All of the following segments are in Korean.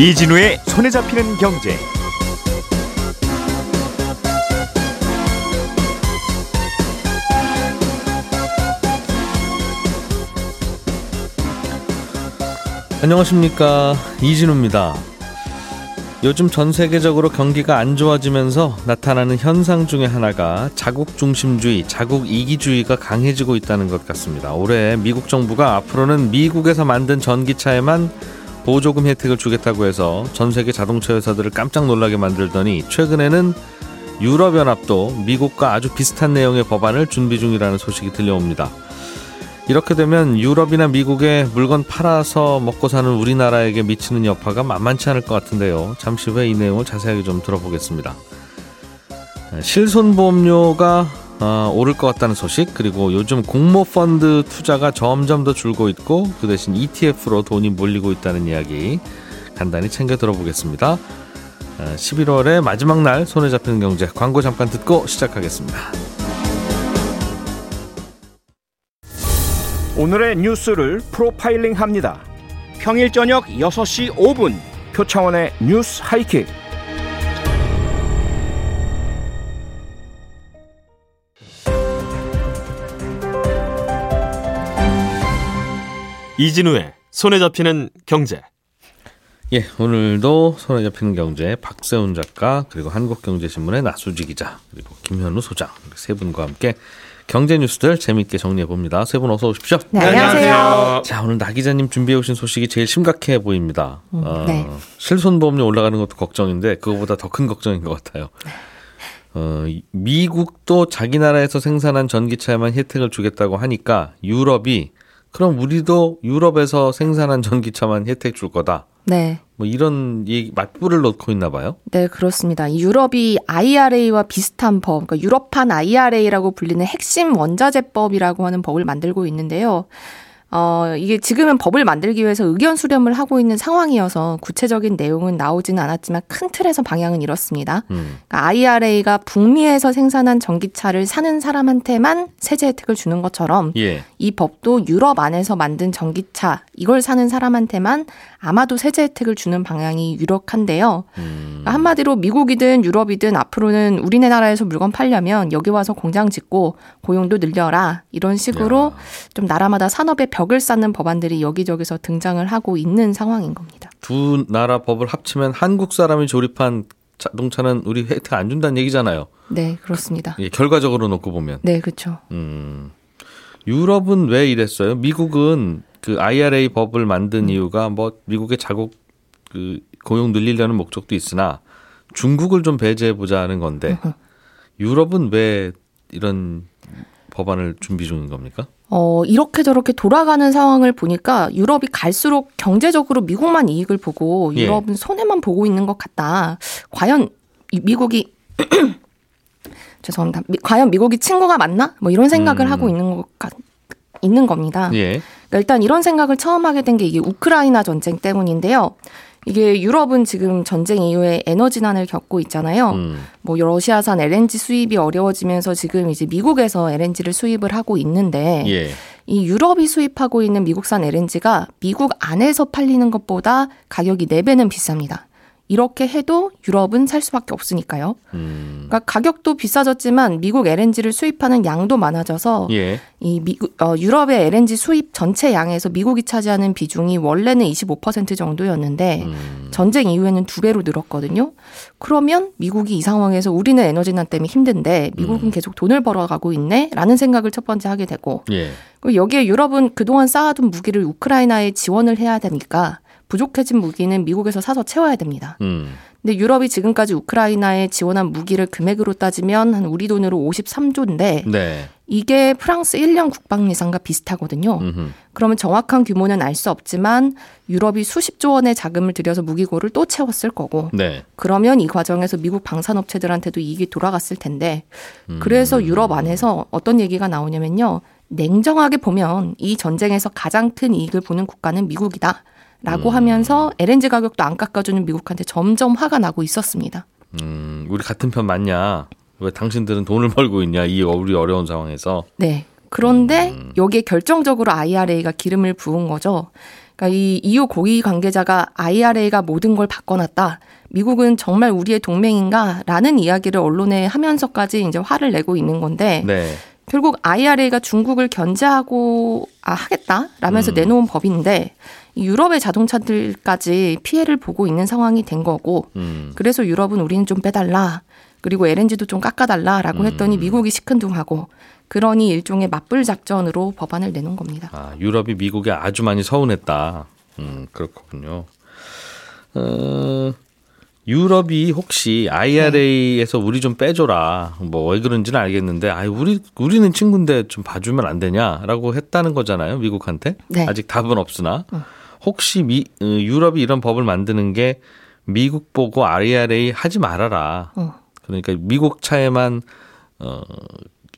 이진우의 손에 잡히는 경제. 안녕하십니까 이진우입니다. 요즘 전 세계적으로 경기가 안 좋아지면서 나타나는 현상 중에 하나가 자국 중심주의, 자국 이기주의가 강해지고 있다는 것 같습니다. 올해 미국 정부가 앞으로는 미국에서 만든 전기차에만 보조금 혜택을 주겠다고 해서 전 세계 자동차 회사들을 깜짝 놀라게 만들더니 최근에는 유럽연합도 미국과 아주 비슷한 내용의 법안을 준비 중이라는 소식이 들려옵니다. 이렇게 되면 유럽이나 미국에 물건 팔아서 먹고 사는 우리나라에게 미치는 여파가 만만치 않을 것 같은데요. 잠시 후에 이 내용을 자세하게 좀 들어보겠습니다. 실손보험료가 어, 오를 것 같다는 소식 그리고 요즘 공모 펀드 투자가 점점 더 줄고 있고 그 대신 ETF로 돈이 몰리고 있다는 이야기 간단히 챙겨 들어보겠습니다. 11월의 마지막 날 손에 잡히는 경제 광고 잠깐 듣고 시작하겠습니다. 오늘의 뉴스를 프로파일링 합니다. 평일 저녁 6시 5분 표창원의 뉴스 하이킥. 이진우의 손에 잡히는 경제. 예, 오늘도 손에 잡히는 경제 박세훈 작가 그리고 한국경제신문의 나수지 기자 그리고 김현우 소장 세 분과 함께 경제 뉴스들 재미있게 정리해 봅니다. 세 분 어서 오십시오. 네, 안녕하세요. 자, 오늘 나 기자님 준비해 오신 소식이 제일 심각해 보입니다. 음, 어, 네. 실손보험료 올라가는 것도 걱정인데 그거보다 더 큰 걱정인 것 같아요. 어, 미국도 자기 나라에서 생산한 전기차에만 혜택을 주겠다고 하니까 유럽이 그럼 우리도 유럽에서 생산한 전기차만 혜택 줄 거다. 네. 뭐 이런 얘기 맞불을 놓고 있나 봐요. 네, 그렇습니다. 유럽이 IRA와 비슷한 법, 그러니까 유럽판 IRA라고 불리는 핵심 원자재법이라고 하는 법을 만들고 있는데요. 어, 이게 지금은 법을 만들기 위해서 의견 수렴을 하고 있는 상황이어서 구체적인 내용은 나오지는 않았지만 큰 틀에서 방향은 이렇습니다. 음. 그러니까 IRA가 북미에서 생산한 전기차를 사는 사람한테만 세제 혜택을 주는 것처럼 예. 이 법도 유럽 안에서 만든 전기차 이걸 사는 사람한테만 아마도 세제 혜택을 주는 방향이 유력한데요. 음. 그러니까 한마디로 미국이든 유럽이든 앞으로는 우리나라에서 물건 팔려면 여기 와서 공장 짓고 고용도 늘려라 이런 식으로 야. 좀 나라마다 산업의 벽을 쌓는 법안들이 여기저기서 등장을 하고 있는 상황인 겁니다. 두 나라 법을 합치면 한국 사람이 조립한 자동차는 우리 혜택 안 준다는 얘기잖아요. 네, 그렇습니다. 예, 결과적으로 놓고 보면. 네, 그렇죠. 음. 유럽은 왜 이랬어요? 미국은 그 IRA 법을 만든 음. 이유가 뭐 미국의 자국 그 고용 늘리려는 목적도 있으나 중국을 좀 배제해 보자는 건데. 유럽은 왜 이런 법안을 준비 중인 겁니까? 어, 이렇게 저렇게 돌아가는 상황을 보니까 유럽이 갈수록 경제적으로 미국만 이익을 보고 예. 유럽은 손해만 보고 있는 것 같다. 과연 이 미국이 죄송합니다. 미- 과연 미국이 친구가 맞나? 뭐 이런 생각을 음. 하고 있는 것 같, 있는 겁니다. 예. 그러니까 일단 이런 생각을 처음 하게 된 게 이게 우크라이나 전쟁 때문인데요. 이게 유럽은 지금 전쟁 이후에 에너지난을 겪고 있잖아요. 음. 뭐 러시아산 LNG 수입이 어려워지면서 지금 이제 미국에서 LNG를 수입을 하고 있는데 예. 이 유럽이 수입하고 있는 미국산 LNG가 미국 안에서 팔리는 것보다 가격이 4배는 비쌉니다. 이렇게 해도 유럽은 살 수밖에 없으니까요. 음. 그러니까 가격도 비싸졌지만 미국 LNG를 수입하는 양도 많아져서 예. 이 미국 어, 유럽의 LNG 수입 전체 양에서 미국이 차지하는 비중이 원래는 25% 정도였는데 음. 전쟁 이후에는 두 배로 늘었거든요. 그러면 미국이 이 상황에서 우리는 에너지난 때문에 힘든데 미국은 음. 계속 돈을 벌어가고 있네라는 생각을 첫 번째 하게 되고 예. 그리고 여기에 유럽은 그동안 쌓아둔 무기를 우크라이나에 지원을 해야 되니까 부족해진 무기는 미국에서 사서 채워야 됩니다. 음. 근데 유럽이 지금까지 우크라이나에 지원한 무기를 금액으로 따지면 한 우리 돈으로 53조인데 네. 이게 프랑스 1년 국방 예산과 비슷하거든요. 음흠. 그러면 정확한 규모는 알 수 없지만 유럽이 수십조 원의 자금을 들여서 무기고를 또 채웠을 거고 네. 그러면 이 과정에서 미국 방산업체들한테도 이익이 돌아갔을 텐데 음. 그래서 유럽 안에서 어떤 얘기가 나오냐면요. 냉정하게 보면 이 전쟁에서 가장 큰 이익을 보는 국가는 미국이다. 라고 음. 하면서 LNG 가격도 안 깎아주는 미국한테 점점 화가 나고 있었습니다. 음, 우리 같은 편 맞냐? 왜 당신들은 돈을 벌고 있냐? 이 우리 어려운 상황에서. 네. 그런데 음. 여기에 결정적으로 IRA가 기름을 부은 거죠. 그러니까 이 EU 고위 관계자가 IRA가 모든 걸 바꿔놨다. 미국은 정말 우리의 동맹인가 라는 이야기를 언론에 하면서까지 이제 화를 내고 있는 건데 네. 결국 IRA가 중국을 견제하고 아, 하겠다라면서 음. 내놓은 법인데 이 유럽의 자동차들까지 피해를 보고 있는 상황이 된 거고 음. 그래서 유럽은 우리는 좀 빼달라 그리고 LNG도 좀 깎아달라라고 했더니 음. 미국이 시큰둥하고 그러니 일종의 맞불 작전으로 법안을 내놓은 겁니다. 아, 유럽이 미국에 아주 많이 서운했다. 음, 그렇군요. 어, 유럽이 혹시 IRA에서 우리 좀 빼줘라. 뭐 왜 그런지는 알겠는데, 아, 우리 우리는 친구인데 좀 봐주면 안 되냐라고 했다는 거잖아요, 미국한테. 네. 아직 답은 없으나 혹시 미 어, 유럽이 이런 법을 만드는 게 미국 보고 IRA 하지 말아라. 어. 그러니까 미국 차에만 어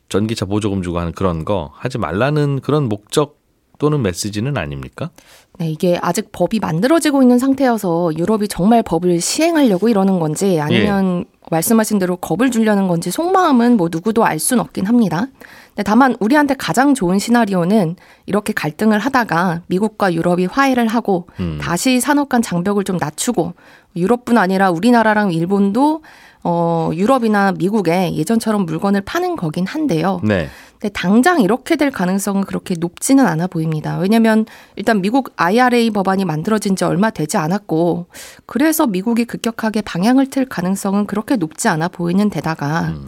전기차 보조금 주고 하는 그런 거 하지 말라는 그런 목적 또는 메시지는 아닙니까? 네, 이게 아직 법이 만들어지고 있는 상태여서 유럽이 정말 법을 시행하려고 이러는 건지 아니면 말씀하신 대로 겁을 주려는 건지 속마음은 뭐 누구도 알 수는 없긴 합니다. 근데 다만 우리한테 가장 좋은 시나리오는 이렇게 갈등을 하다가 미국과 유럽이 화해를 하고 음. 다시 산업 간 장벽을 좀 낮추고 유럽뿐 아니라 우리나라랑 일본도 어 유럽이나 미국에 예전처럼 물건을 파는 거긴 한데요. 네. 근데 당장 이렇게 될 가능성은 그렇게 높지는 않아 보입니다. 왜냐하면 일단 미국 IRA 법안이 만들어진 지 얼마 되지 않았고 그래서 미국이 급격하게 방향을 틀 가능성은 그렇게 높지 않아 보이는 데다가 음.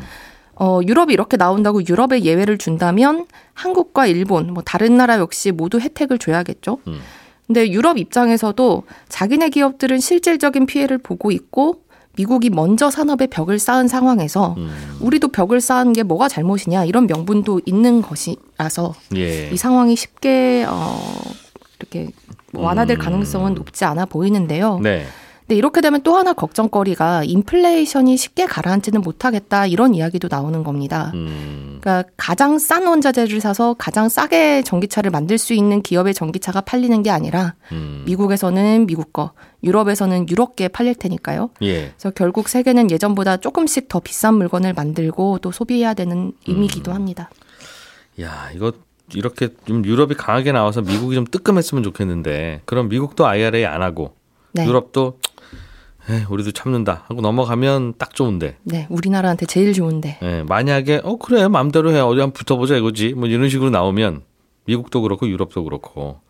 어, 유럽이 이렇게 나온다고 유럽에 예외를 준다면 한국과 일본, 뭐 다른 나라 역시 모두 혜택을 줘야겠죠. 음. 근데 유럽 입장에서도 자기네 기업들은 실질적인 피해를 보고 있고 미국이 먼저 산업의 벽을 쌓은 상황에서 음. 우리도 벽을 쌓은 게 뭐가 잘못이냐 이런 명분도 있는 것이라서 예. 이 상황이 쉽게 어 이렇게 뭐 완화될 음. 가능성은 높지 않아 보이는데요. 네. 근데 이렇게 되면 또 하나 걱정거리가 인플레이션이 쉽게 가라앉지는 못하겠다 이런 이야기도 나오는 겁니다. 음. 그러니까 가장 싼 원자재를 사서 가장 싸게 전기차를 만들 수 있는 기업의 전기차가 팔리는 게 아니라 음. 미국에서는 미국 거, 유럽에서는 유럽게 팔릴 테니까요. 예. 그래서 결국 세계는 예전보다 조금씩 더 비싼 물건을 만들고 또 소비해야 되는 의미기도 음. 합니다. 야, 이거 이렇게 좀 유럽이 강하게 나와서 미국이 좀 뜨끔했으면 좋겠는데 그럼 미국도 IRA 안 하고 네. 유럽도 에, 우리도 참는다 하고 넘어가면 딱 좋은데 네, 우리나라한테 제일 좋은데. 예, 만약에 어 그래 마음대로 해 어디 한번 붙어보자 이거지 뭐 이런 식으로 나오면 미국도 그렇고 유럽도 그렇고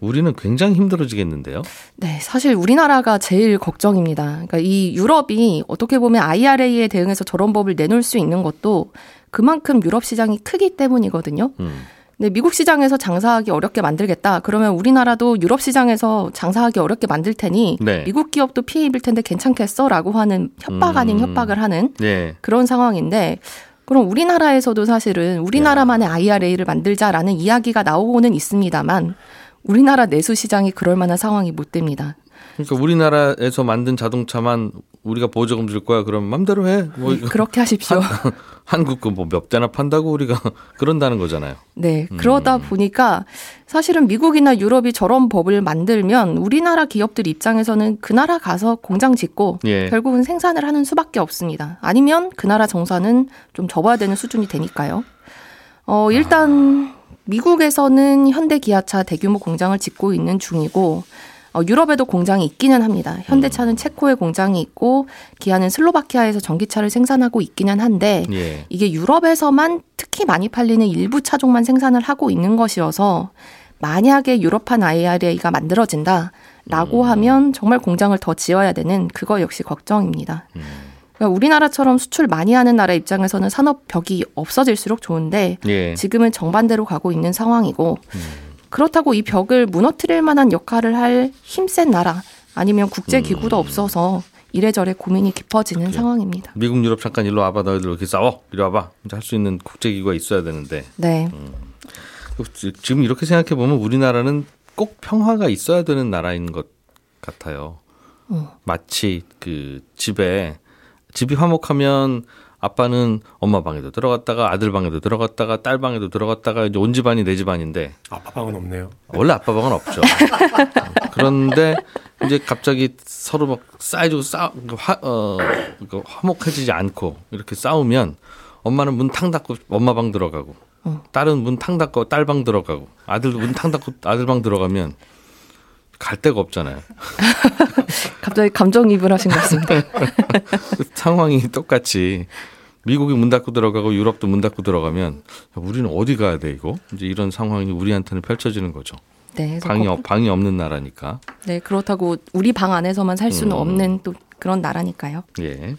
우리는 굉장히 힘들어지겠는데요. 네, 사실 우리나라가 제일 걱정입니다. 그러니까 이 유럽이 어떻게 보면 IRA에 대응해서 저런 법을 내놓을 수 있는 것도 그만큼 유럽 시장이 크기 때문이거든요. 음. 근데 미국 시장에서 장사하기 어렵게 만들겠다. 그러면 우리나라도 유럽 시장에서 장사하기 어렵게 만들 테니 네. 미국 기업도 피해 입을 텐데 괜찮겠어라고 하는 협박 아닌 음. 협박을 하는 예. 그런 상황인데 그럼 우리나라에서도 사실은 우리나라만의 IRA를 만들자라는 이야기가 나오고는 있습니다만 우리나라 내수 시장이 그럴 만한 상황이 못 됩니다. 그러니까 우리나라에서 만든 자동차만 우리가 보조금 줄 거야. 그럼 맘대로 해. 뭐 이거 그렇게 하십시오. 한국 거뭐몇 대나 판다고 우리가 그런다는 거잖아요. 네. 그러다 보니까 사실은 미국이나 유럽이 저런 법을 만들면 우리나라 기업들 입장에서는 그 나라 가서 공장 짓고 예. 결국은 생산을 하는 수밖에 없습니다. 아니면 그 나라 정사는 좀 접어야 되는 수준이 되니까요. 어, 일단 미국에서는 현대 기아차 대규모 공장을 짓고 있는 중이고 어, 유럽에도 공장이 있기는 합니다. 현대차는 체코에 공장이 있고 기아는 슬로바키아에서 전기차를 생산하고 있기는 한데 예. 이게 유럽에서만 특히 많이 팔리는 일부 차종만 생산을 하고 있는 것이어서 만약에 유럽판 IRA가 만들어진다 라고 하면 정말 공장을 더 지어야 되는 그거 역시 걱정입니다. 그러니까 우리나라처럼 수출 많이 하는 나라 입장에서는 산업 벽이 없어질수록 좋은데 예. 지금은 정반대로 가고 있는 상황이고 그렇다고 이 벽을 무너뜨릴 만한 역할을 할 힘센 나라 아니면 국제 기구도 없어서 이래저래 고민이 깊어지는 상황입니다. 미국 유럽 잠깐 일로 와봐 너희들 이렇게 싸워 이리 와봐 할 수 있는 국제기구가 있어야 되는데 네. 지금 이렇게 생각해 보면 우리나라는 꼭 평화가 있어야 되는 나라인 것 같아요. 어. 마치 그 집에 집이 화목하면 아빠는 엄마 방에도 들어갔다가 아들 방에도 들어갔다가 딸 방에도 들어갔다가 이제 온 집안이 내 집안인데 아빠 방은 없네요. 원래 아빠 방은 없죠. 그런데 이제 갑자기 서로 막 쌓여지고 싸, 화, 어, 그 화목해지지 않고 이렇게 싸우면 엄마는 문 탕 닫고 엄마 방 들어가고 딸은 문 탕 닫고 딸 방 들어가고 아들도 문탕 닫고 아들 방 들어가면 갈 데가 없잖아요. 갑자기 감정이입을 하신 것 같습니다. 상황이 똑같이 미국이 문 닫고 들어가고 유럽도 문 닫고 들어가면 야, 우리는 어디 가야 돼 이거? 이제 이런 상황이 우리한테는 펼쳐지는 거죠. 네, 방이 거- 없- 방이 없는 나라니까. 네, 그렇다고 우리 방 안에서만 살 수는 음. 없는 또 그런 나라니까요. 예.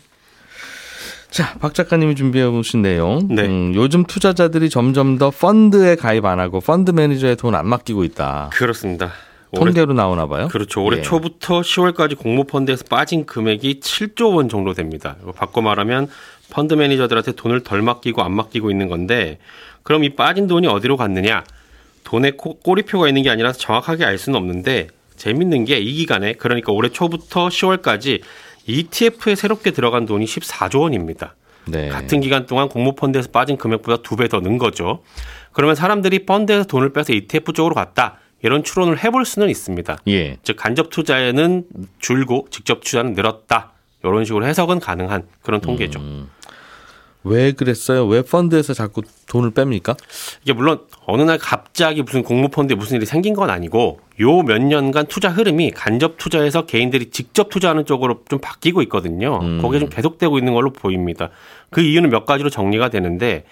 자, 박 작가님이 준비해 오신 내용. 네. 음, 요즘 투자자들이 점점 더 펀드에 가입 안 하고 펀드 매니저에 돈안 맡기고 있다. 그렇습니다. 통계로 나오나 봐요. 그렇죠. 올해 예. 초부터 10월까지 공모 펀드에서 빠진 금액이 7조 원 정도 됩니다. 바꿔 말하면 펀드 매니저들한테 돈을 덜 맡기고 안 맡기고 있는 건데 그럼 이 빠진 돈이 어디로 갔느냐? 돈에 코- 꼬리표가 있는 게 아니라서 정확하게 알 수는 없는데 재밌는 게 이 기간에 그러니까 올해 초부터 10월까지 ETF에 새롭게 들어간 돈이 14조 원입니다. 네. 같은 기간 동안 공모 펀드에서 빠진 금액보다 두 배 더 는 거죠. 그러면 사람들이 펀드에서 돈을 빼서 ETF 쪽으로 갔다. 이런 추론을 해볼 수는 있습니다. 예. 즉 간접 투자에는 줄고 직접 투자는 늘었다. 이런 식으로 해석은 가능한 그런 통계죠. 왜 그랬어요? 왜 펀드에서 자꾸 돈을 뺍니까? 이게 물론 어느 날 갑자기 무슨 공모 펀드에 무슨 일이 생긴 건 아니고 요 몇 년간 투자 흐름이 간접 투자에서 개인들이 직접 투자하는 쪽으로 좀 바뀌고 있거든요. 거기에 좀 계속되고 있는 걸로 보입니다. 그 이유는 몇 가지로 정리가 되는데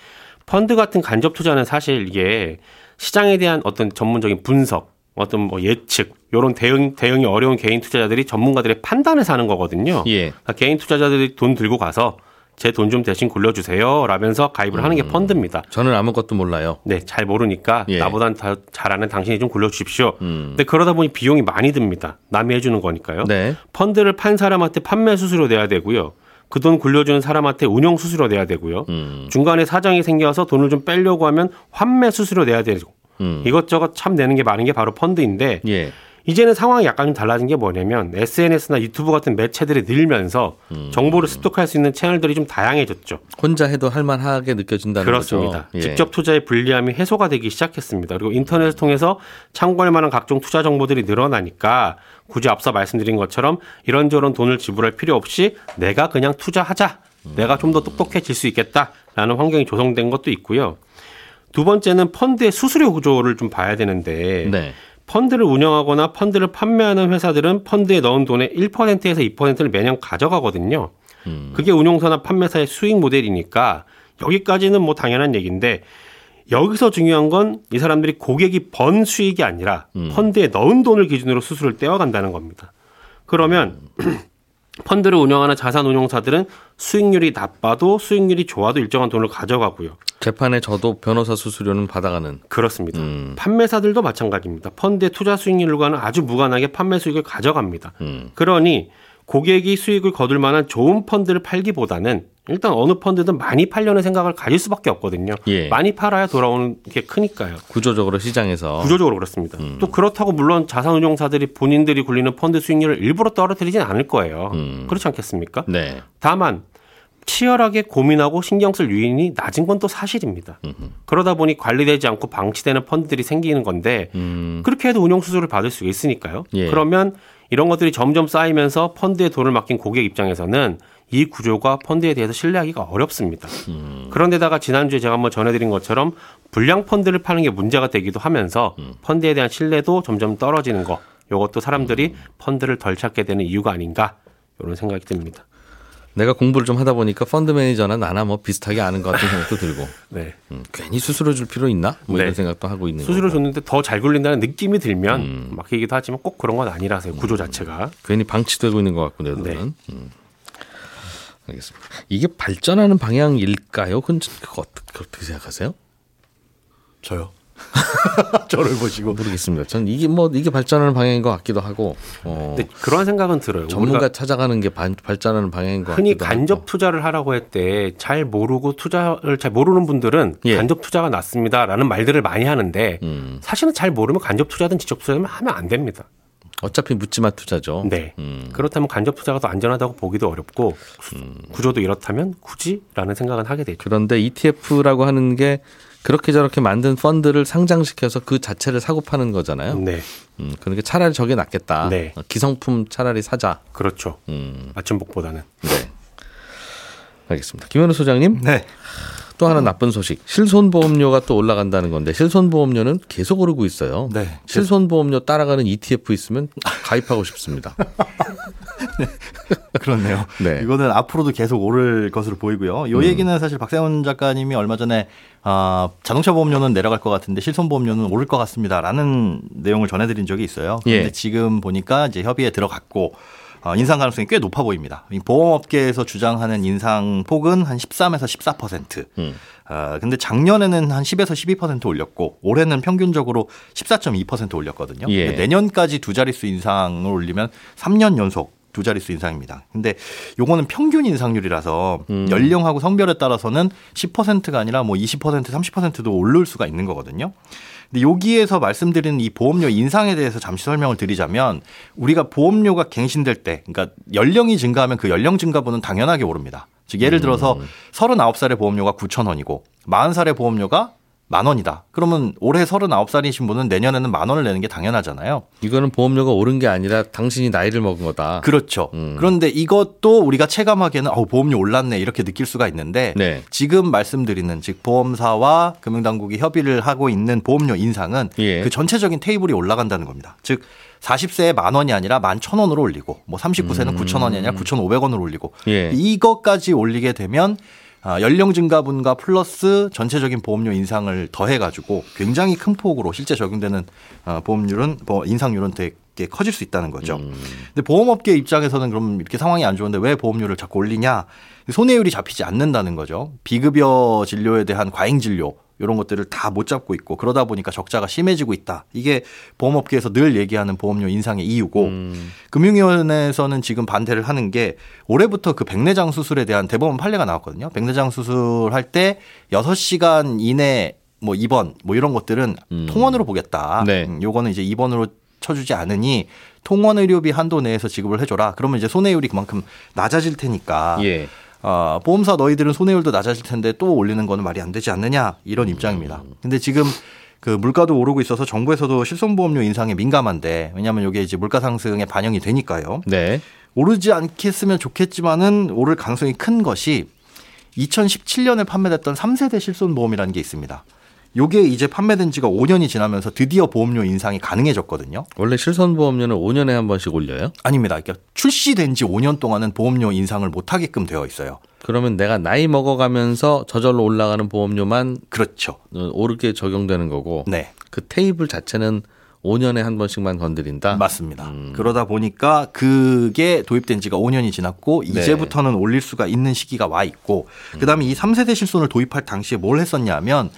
펀드 같은 간접 투자는 사실 이게 시장에 대한 어떤 전문적인 분석, 어떤 뭐 예측, 요런 대응 대응이 어려운 개인 투자자들이 전문가들의 판단에서 하는 거거든요. 예. 그러니까 개인 투자자들이 돈 들고 가서 제 돈 좀 대신 굴려주세요. 라면서 가입을 하는 게 펀드입니다. 저는 아무것도 몰라요. 네, 잘 모르니까 예. 나보단 더 잘아는 당신이 좀 굴려주십시오. 음. 근데 그러다 보니 비용이 많이 듭니다. 남이 해주는 거니까요. 네. 펀드를 판 사람한테 판매 수수료 내야 되고요. 그 돈 굴려주는 사람한테 운용 수수료 내야 되고요. 음. 중간에 사정이 생겨서 돈을 좀 빼려고 하면 환매 수수료 내야 되고 음. 이것저것 참 내는 게 많은 게 바로 펀드인데 예. 이제는 상황이 약간 좀 달라진 게 뭐냐면 SNS나 유튜브 같은 매체들이 늘면서 음. 정보를 습득할 수 있는 채널들이 좀 다양해졌죠. 혼자 해도 할만하게 느껴진다는 그렇습니다. 예. 직접 투자의 불리함이 해소가 되기 시작했습니다. 그리고 인터넷을 통해서 참고할 만한 각종 투자 정보들이 늘어나니까 굳이 앞서 말씀드린 것처럼 이런저런 돈을 지불할 필요 없이 내가 그냥 투자하자. 내가 좀 더 똑똑해질 수 있겠다라는 환경이 조성된 것도 있고요. 두 번째는 펀드의 수수료 구조를 좀 봐야 되는데 네. 펀드를 운영하거나 펀드를 판매하는 회사들은 펀드에 넣은 돈의 1%에서 2%를 매년 가져가거든요. 음. 그게 운용사나 판매사의 수익 모델이니까 여기까지는 뭐 당연한 얘기인데 여기서 중요한 건 이 사람들이 고객이 번 수익이 아니라 음. 펀드에 넣은 돈을 기준으로 수수료를 떼어간다는 겁니다. 그러면 펀드를 운영하는 자산 운용사들은 수익률이 나빠도 수익률이 좋아도 일정한 돈을 가져가고요. 재판에 저도 변호사 수수료는 받아가는. 그렇습니다. 음. 판매사들도 마찬가지입니다. 펀드의 투자 수익률과는 아주 무관하게 판매 수익을 가져갑니다. 음. 그러니 고객이 수익을 거둘 만한 좋은 펀드를 팔기보다는 일단 어느 펀드든 많이 팔려는 생각을 가질 수밖에 없거든요. 예. 많이 팔아야 돌아오는 게 크니까요. 구조적으로 시장에서 구조적으로 그렇습니다. 음. 또 그렇다고 물론 자산운용사들이 본인들이 굴리는 펀드 수익률을 일부러 떨어뜨리진 않을 거예요. 음. 그렇지 않겠습니까? 네. 다만 치열하게 고민하고 신경 쓸 유인이 낮은 건 또 사실입니다. 그러다 보니 관리되지 않고 방치되는 펀드들이 생기는 건데 음. 그렇게 해도 운용 수수료를 받을 수가 있으니까요. 예. 그러면 이런 것들이 점점 쌓이면서 펀드에 돈을 맡긴 고객 입장에서는 이 구조가 펀드에 대해서 신뢰하기가 어렵습니다. 음. 그런데다가 지난주에 제가 한번 전해드린 것처럼 불량 펀드를 파는 게 문제가 되기도 하면서 음. 펀드에 대한 신뢰도 점점 떨어지는 거. 이것도 사람들이 음. 펀드를 덜 찾게 되는 이유가 아닌가 이런 생각이 듭니다. 내가 공부를 좀 하다 보니까 펀드 매니저나 나나 뭐 비슷하게 아는 것 같은 생각도 들고 네. 음, 괜히 수수료 줄 필요 있나? 뭐 네. 이런 생각도 하고 있는 수수료 거고. 줬는데 더 잘 굴린다는 느낌이 들면 음. 맡기기도 하지만 꼭 그런 건 아니라서요. 구조 자체가. 괜히 방치되고 있는 것 같고 내 네. 돈은. 음. 알겠습니다. 이게 발전하는 방향일까요? 그건 그거 어떻게, 어떻게 생각하세요? 저요. 저를 보시고 모르겠습니다. 전 이게 뭐 이게 발전하는 방향인 것 같기도 하고 어, 근데 그런 생각은 들어요. 전문가 찾아가는 게 반- 발전하는 방향인 것 흔히 같기도 간접 하고. 투자를 하라고 할 때 잘 모르고 투자를 잘 모르는 분들은 예. 간접 투자가 낫습니다라는 말들을 많이 하는데 음, 사실은 잘 모르면 간접 투자든 직접 투자든 하면 안 됩니다. 어차피 묻지마 투자죠. 네. 음. 그렇다면 간접 투자가 더 안전하다고 보기도 어렵고 구조도 이렇다면 굳이라는 생각은 하게 되죠. 그런데 ETF라고 하는 게 그렇게 저렇게 만든 펀드를 상장시켜서 그 자체를 사고 파는 거잖아요. 네. 음, 그러니까 차라리 저게 낫겠다. 네. 어, 기성품 차라리 사자. 그렇죠. 음, 맞춤복보다는. 네. 알겠습니다. 김현우 소장님, 네. 또 하나 나쁜 소식. 실손보험료가 또 올라간다는 건데 실손보험료는 계속 오르고 있어요. 네. 실손보험료 따라가는 ETF 있으면 가입하고 싶습니다. 그렇네요. 네. 이거는 앞으로도 계속 오를 것으로 보이고요. 요 얘기는 사실 박세훈 작가님이 얼마 전에 아, 자동차 보험료는 내려갈 것 같은데 실손 보험료는 오를 것 같습니다라는 내용을 전해드린 적이 있어요. 그런데 예. 지금 보니까 이제 협의에 들어갔고 어, 인상 가능성이 꽤 높아 보입니다. 이 보험업계에서 주장하는 인상 폭은 한 13에서 14%. 음. 어, 근데 작년에는 한 10에서 12% 올렸고 올해는 평균적으로 14.2% 올렸거든요. 예. 내년까지 두 자릿수 인상을 올리면 3년 연속 두 자릿수 인상입니다. 근데 요거는 평균 인상률이라서 음. 연령하고 성별에 따라서는 10%가 아니라 뭐 20%, 30%도 오를 수가 있는 거거든요. 근데 여기에서 말씀드리는 이 보험료 인상에 대해서 잠시 설명을 드리자면 우리가 보험료가 갱신될 때, 그러니까 연령이 증가하면 그 연령 증가분은 당연하게 오릅니다. 즉 예를 들어서 39살의 보험료가 9천 원이고 40살의 보험료가 만 원이다. 그러면 올해 39살이신 분은 내년에는 만 원을 내는 게 당연하잖아요. 이거는 보험료가 오른 게 아니라 당신이 나이를 먹은 거다. 그렇죠. 음. 그런데 이것도 우리가 체감하기에는 어, 보험료 올랐네 이렇게 느낄 수가 있는데 네. 지금 말씀드리는 즉 보험사와 금융당국이 협의를 하고 있는 보험료 인상은 예. 그 전체적인 테이블이 올라간다는 겁니다. 즉 40세에 만 원이 아니라 만 천 원으로 올리고 뭐 39세는 9천 원이 아니라 9,500원으로 올리고 음. 예. 이것까지 올리게 되면 아, 연령 증가분과 플러스 전체적인 보험료 인상을 더해가지고 굉장히 큰 폭으로 실제 적용되는 어, 보험률은 뭐 인상률은 되게 커질 수 있다는 거죠. 음. 근데 보험업계 입장에서는 그럼 이렇게 상황이 안 좋은데 왜 보험료를 자꾸 올리냐? 손해율이 잡히지 않는다는 거죠. 비급여 진료에 대한 과잉 진료 이런 것들을 다 못 잡고 있고 그러다 보니까 적자가 심해지고 있다. 이게 보험업계에서 늘 얘기하는 보험료 인상의 이유고 음. 금융위원회에서는 지금 반대를 하는 게 올해부터 그 백내장 수술에 대한 대법원 판례가 나왔거든요. 백내장 수술할 때 6시간 이내 뭐 입원 뭐 이런 것들은 음. 통원으로 보겠다. 네. 음, 요거는 이제 입원으로 쳐주지 않으니 통원 의료비 한도 내에서 지급을 해줘라. 그러면 이제 손해율이 그만큼 낮아질 테니까. 예. 어, 보험사 너희들은 손해율도 낮아질 텐데 또 올리는 거는 말이 안 되지 않느냐 이런 입장입니다. 근데 지금 그 물가도 오르고 있어서 정부에서도 실손보험료 인상에 민감한데 왜냐하면 이게 이제 물가 상승에 반영이 되니까요. 네. 오르지 않겠으면 좋겠지만은 오를 가능성이 큰 것이 2017년에 판매됐던 3세대 실손보험이라는 게 있습니다. 요게 이제 판매된 지가 5년이 지나면서 드디어 보험료 인상이 가능해졌거든요. 원래 실손 보험료는 5년에 한 번씩 올려요? 아닙니다. 그러니까 출시된 지 5년 동안은 보험료 인상을 못 하게끔 되어 있어요. 그러면 내가 나이 먹어가면서 저절로 올라가는 보험료만 그렇죠. 어, 오르게 적용되는 거고 네. 그 테이블 자체는 5년에 한 번씩만 건드린다. 맞습니다. 그러다 보니까 그게 도입된 지가 5년이 지났고 네. 이제부터는 올릴 수가 있는 시기가 와 있고 그다음에 이 3세대 실손을 도입할 당시에 뭘 했었냐면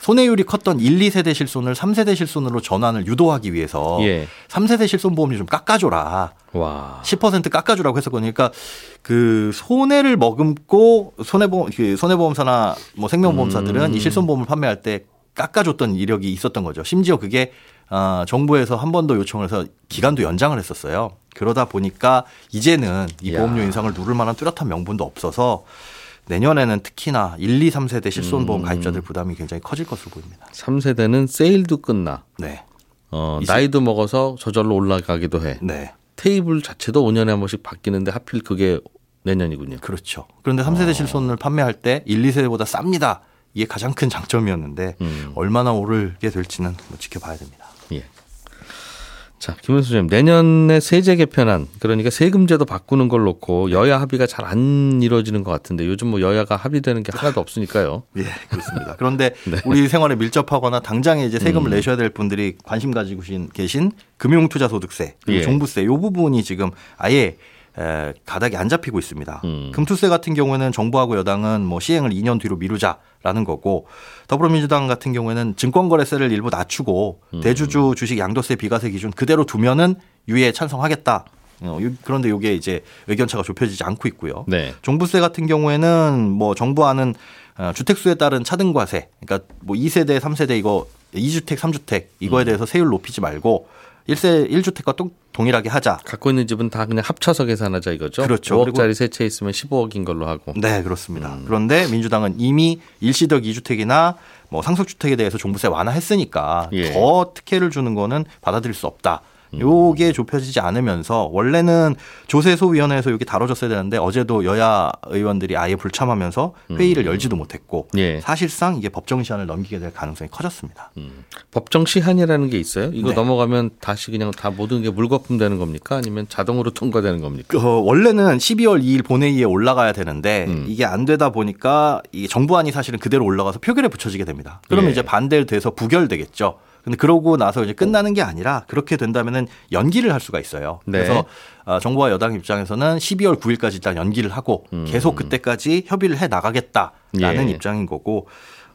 손해율이 컸던 1, 2세대 실손을 3세대 실손으로 전환을 유도하기 위해서 예. 3세대 실손 보험료 좀 깎아줘라. 와. 10% 깎아주라고 했었거든요. 그러니까 그 손해를 머금고 손해보험 그 손해보험사나 뭐 생명보험사들은 음. 이 실손보험을 판매할 때 깎아줬던 이력이 있었던 거죠. 심지어 그게 아, 정부에서 한 번 더 요청을 해서 기간도 연장을 했었어요. 그러다 보니까 이제는 이 야. 보험료 인상을 누를 만한 뚜렷한 명분도 없어서 내년에는 특히나 1, 2, 3세대 음. 실손보험 가입자들 부담이 굉장히 커질 것으로 보입니다. 3세대는 세일도 끝나. 네. 어, 나이도 먹어서 저절로 올라가기도 해. 네. 테이블 자체도 5년에 한 번씩 바뀌는데 하필 그게 내년이군요. 그렇죠. 그런데 3세대 실손을 판매할 때 1, 2세대보다 쌉니다. 이게 가장 큰 장점이었는데 음. 얼마나 오르게 될지는 뭐 지켜봐야 됩니다. 예. 자, 김은수 선생님, 내년에 세제 개편안, 그러니까 세금제도 바꾸는 걸 놓고 여야 합의가 잘 안 이루어지는 것 같은데 요즘 뭐 여야가 합의되는 게 하나도 없으니까요. 예, 그렇습니다. 그런데 네. 우리 생활에 밀접하거나 당장에 이제 세금을 음. 내셔야 될 분들이 관심 가지고 계신- 금융투자소득세, 예. 종부세 요 부분이 지금 아예 에, 가닥이 안 잡히고 있습니다. 음. 금투세 같은 경우에는 정부하고 여당은 뭐 시행을 2년 뒤로 미루자라는 거고 더불어민주당 같은 경우에는 증권거래세를 일부 낮추고 음. 대주주 주식 양도세 비과세 기준 그대로 두면은 유예 찬성하겠다. 어, 요- 그런데 이게 이제 의견차가 좁혀지지 않고 있고요. 네. 종부세 같은 경우에는 뭐 정부안은 어, 주택수에 따른 차등과세, 그러니까 뭐 2세대, 3세대 이거 2주택, 3주택 이거에 대해서 세율 높이지 말고 1세 1주택과 또 동일하게 하자. 갖고 있는 집은 다 그냥 합쳐서 계산하자 이거죠. 그렇죠. 5억짜리 세 채 있으면 15억인 걸로 하고. 네, 그렇습니다. 그런데 민주당은 이미 일시적 2주택이나 뭐 상속주택에 대해서 종부세 완화했으니까 예. 더 특혜를 주는 거는 받아들일 수 없다. 요게 좁혀지지 않으면서 원래는 조세소위원회에서 이게 다뤄졌어야 되는데 어제도 여야 의원들이 아예 불참하면서 회의를 열지도 못했고 예. 사실상 이게 법정 시한을 넘기게 될 가능성이 커졌습니다. 법정 시한이라는 게 있어요? 이거 네. 넘어가면 다시 그냥 다 모든 게 물거품 되는 겁니까? 아니면 자동으로 통과되는 겁니까? 어, 원래는 12월 2일 본회의에 올라가야 되는데 음. 이게 안 되다 보니까 이 정부안이 사실은 그대로 올라가서 표결에 붙여지게 됩니다. 그러면 예. 이제 반대돼서 부결되겠죠. 근데 그러고 나서 이제 끝나는 게 아니라 그렇게 된다면은 연기를 할 수가 있어요. 네. 그래서 어, 정부와 여당 입장에서는 12월 9일까지 일단 연기를 하고 계속 그때까지 협의를 해 나가겠다라는 음. 예. 입장인 거고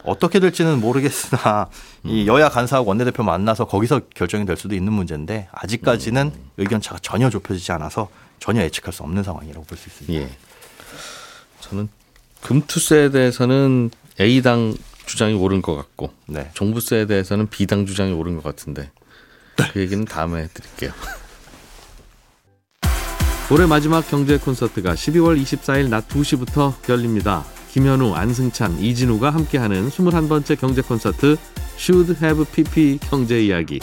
어떻게 될지는 모르겠으나 이 여야 간사하고 원내대표 만나서 거기서 결정이 될 수도 있는 문제인데 아직까지는 음. 의견 차가 전혀 좁혀지지 않아서 전혀 예측할 수 없는 상황이라고 볼 수 있습니다. 예. 저는 금투세에 대해서는 A당 주장이 옳은 것 같고 네. 종부세에 대해서는 B당 주장이 옳은 것 같은데 그 얘기는 다음에 해드릴게요. 올해 마지막 경제 콘서트가 12월 24일 낮 2시부터 열립니다. 김현우, 안승찬, 이진우가 함께하는 21번째 경제 콘서트 Should Have PP 경제 이야기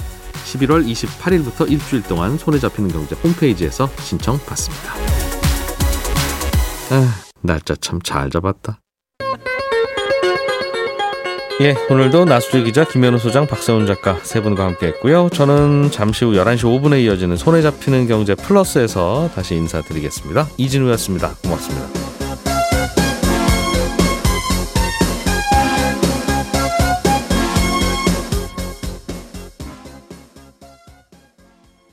11월 28일부터 일주일 동안 손에 잡히는 경제 홈페이지에서 신청 받습니다. 아, 날짜 참 잘 잡았다. 예, 오늘도 나수재 기자, 김현우 소장, 박세훈 작가 세 분과 함께 했고요. 저는 잠시 후 11시 5분에 이어지는 손에 잡히는 경제 플러스에서 다시 인사드리겠습니다. 이진우였습니다. 고맙습니다.